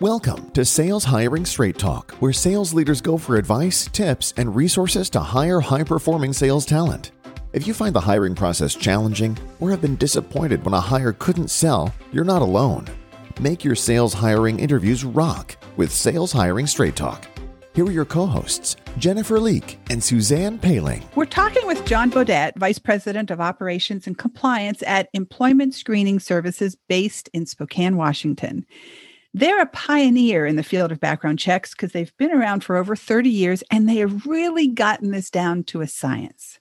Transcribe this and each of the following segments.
Welcome to Sales Hiring Straight Talk, where sales leaders go for advice, tips, and resources to hire high performing sales talent. If you find the hiring process challenging or have been disappointed when a hire couldn't sell, you're not alone. Make your sales hiring interviews rock with Sales Hiring Straight Talk. Here are your co hosts, Jennifer Leake and Suzanne Paling. We're talking with John Bodette, Vice President of Operations and Compliance at Employment Screening Services based in Spokane, Washington. They're a pioneer in the field of background checks because they've been around for over 30 years and they have really gotten this down to a science.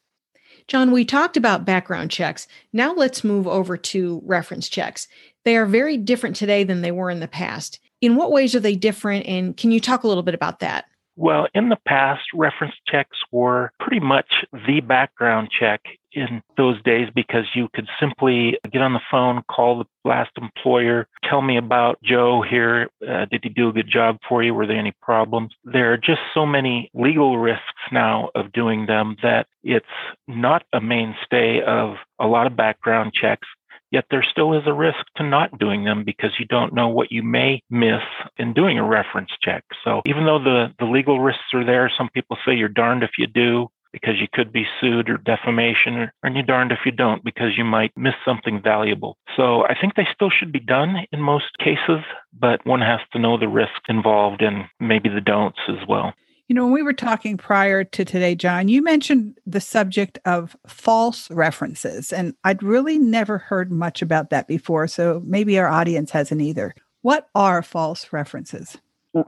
John, we talked about background checks. Now let's move over to reference checks. They are very different today than they were in the past. In what ways are they different? And can you talk a little bit about that? Well, in the past, reference checks were pretty much the background check in those days because you could simply get on the phone, call the last employer, tell me about Joe here. Uh, did he do a good job for you? Were there any problems? There are just so many legal risks now of doing them that it's not a mainstay of a lot of background checks. Yet there still is a risk to not doing them because you don't know what you may miss in doing a reference check. So even though the, the legal risks are there, some people say you're darned if you do because you could be sued or defamation, or, and you're darned if you don't because you might miss something valuable. So I think they still should be done in most cases, but one has to know the risks involved and maybe the don'ts as well. You know, when we were talking prior to today, John, you mentioned the subject of false references, and I'd really never heard much about that before. So maybe our audience hasn't either. What are false references?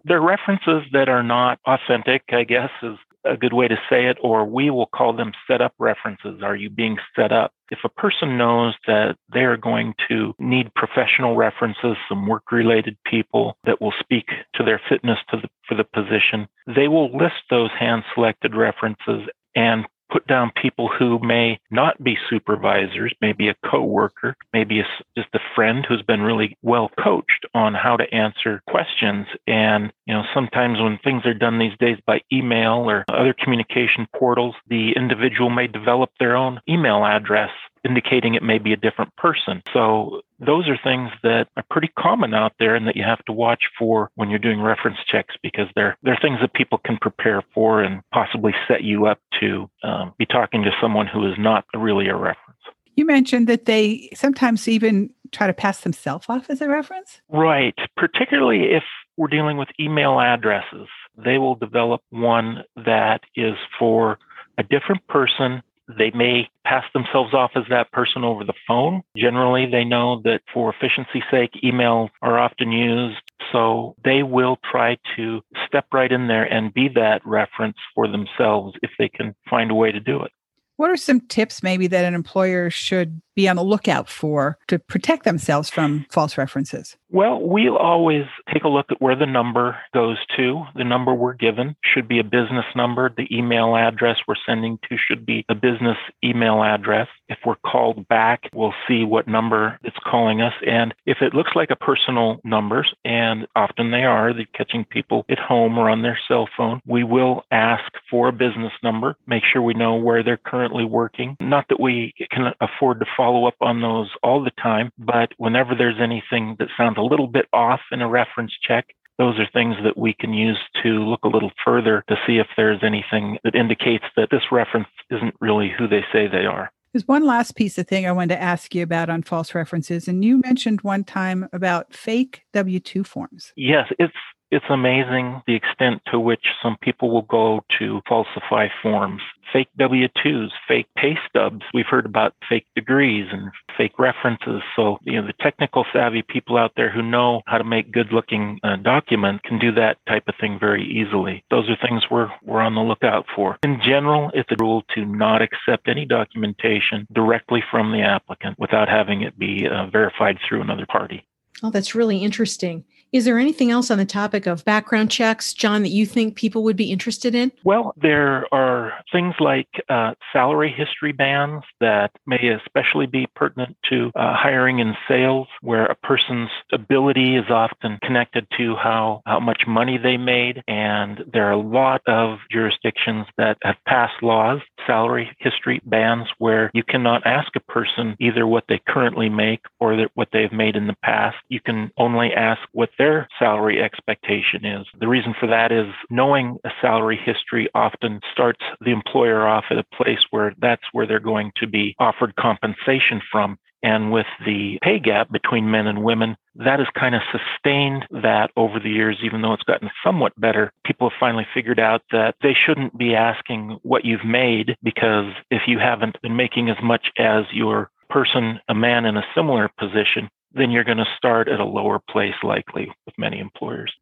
They're references that are not authentic, I guess, is a good way to say it, or we will call them set up references. Are you being set up? If a person knows that they are going to need professional references, some work related people that will speak to their fitness to the, for the position, they will list those hand selected references and put down people who may not be supervisors, maybe a coworker, maybe a, just a friend who's been really well coached on how to answer questions. And, you know, sometimes when things are done these days by email or other communication portals, the individual may develop their own email address indicating it may be a different person. So those are things that are pretty common out there and that you have to watch for when you're doing reference checks because they're, they're things that people can prepare for and possibly set you up to um, be talking to someone who is not really a reference. You mentioned that they sometimes even try to pass themselves off as a reference? Right, particularly if we're dealing with email addresses. They will develop one that is for a different person they may pass themselves off as that person over the phone. Generally, they know that for efficiency's sake, emails are often used. So they will try to step right in there and be that reference for themselves if they can find a way to do it. What are some tips maybe that an employer should be on the lookout for to protect themselves from false references? Well, we'll always take a look at where the number goes to. The number we're given should be a business number. The email address we're sending to should be a business email address. If we're called back, we'll see what number it's calling us. And if it looks like a personal number, and often they are, they're catching people at home or on their cell phone, we will ask for a business number, make sure we know where they're currently working. Not that we can afford to follow up on those all the time, but whenever there's anything that sounds a little bit off in a reference check, those are things that we can use to look a little further to see if there's anything that indicates that this reference isn't really who they say they are. There's one last piece of thing I wanted to ask you about on false references. And you mentioned one time about fake W 2 forms. Yes, it's it's amazing the extent to which some people will go to falsify forms. Fake W 2s, fake pay stubs. We've heard about fake degrees and fake references. So, you know, the technical savvy people out there who know how to make good looking uh, document can do that type of thing very easily. Those are things we're, we're on the lookout for. In general, it's a rule to not accept any documentation directly from the applicant without having it be uh, verified through another party. Oh, that's really interesting. Is there anything else on the topic of background checks, John, that you think people would be interested in? Well, there are things like uh, salary history bans that may especially be pertinent to uh, hiring in sales, where a person's ability is often connected to how, how much money they made. And there are a lot of jurisdictions that have passed laws, salary history bans, where you cannot ask a person either what they currently make or what they've made in the past. You can only ask what their salary expectation is. The reason for that is knowing a salary history often starts the employer off at a place where that's where they're going to be offered compensation from. And with the pay gap between men and women, that has kind of sustained that over the years, even though it's gotten somewhat better. People have finally figured out that they shouldn't be asking what you've made because if you haven't been making as much as your person, a man in a similar position, then you're going to start at a lower place likely with many employers.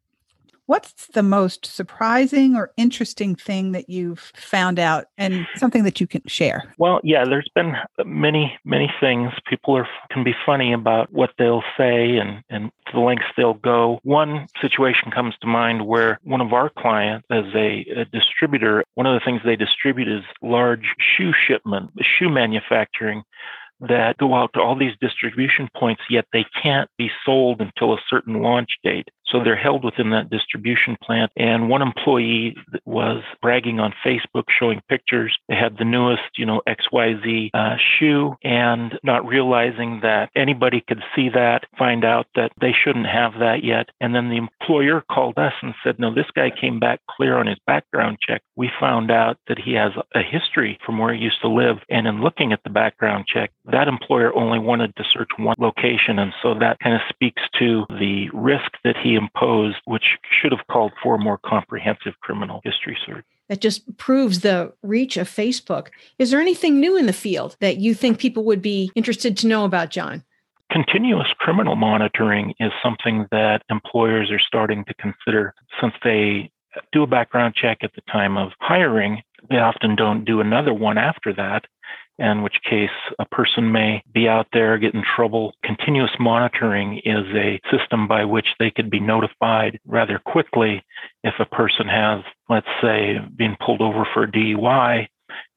What's the most surprising or interesting thing that you've found out and something that you can share? Well, yeah, there's been many, many things. People are can be funny about what they'll say and, and the lengths they'll go. One situation comes to mind where one of our clients, as a, a distributor, one of the things they distribute is large shoe shipment, shoe manufacturing that go out to all these distribution points, yet they can't be sold until a certain launch date. So they're held within that distribution plant. And one employee was bragging on Facebook, showing pictures. They had the newest, you know, XYZ uh, shoe and not realizing that anybody could see that, find out that they shouldn't have that yet. And then the employer called us and said, no, this guy came back clear on his background check. We found out that he has a history from where he used to live. And in looking at the background check, that employer only wanted to search one location. And so that kind of speaks to the risk that he imposed, which should have called for a more comprehensive criminal history search. That just proves the reach of Facebook. Is there anything new in the field that you think people would be interested to know about, John? Continuous criminal monitoring is something that employers are starting to consider since they do a background check at the time of hiring. They often don't do another one after that in which case a person may be out there, get in trouble. Continuous monitoring is a system by which they could be notified rather quickly if a person has, let's say, been pulled over for a DUI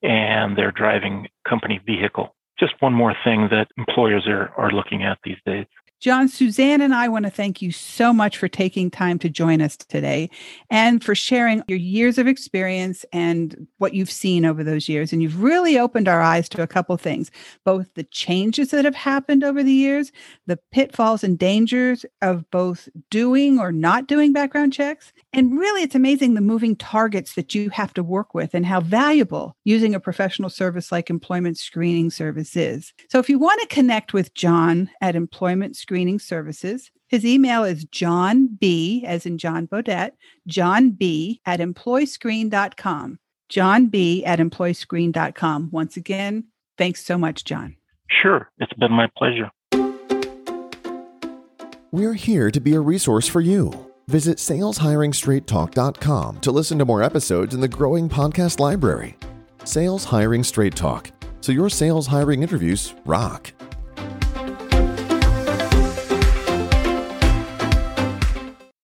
and they're driving company vehicle. Just one more thing that employers are, are looking at these days. John, Suzanne, and I want to thank you so much for taking time to join us today and for sharing your years of experience and what you've seen over those years. And you've really opened our eyes to a couple things both the changes that have happened over the years, the pitfalls and dangers of both doing or not doing background checks. And really, it's amazing the moving targets that you have to work with and how valuable using a professional service like employment screening service is. So, if you want to connect with John at Employment Screening, Screening Services. His email is John B, as in John Bodett, John B at employscreen.com. John B at employscreen.com. Once again, thanks so much, John. Sure. It's been my pleasure. We're here to be a resource for you. Visit saleshiringstraighttalk.com to listen to more episodes in the growing podcast library. Sales Hiring Straight Talk. So your sales hiring interviews rock.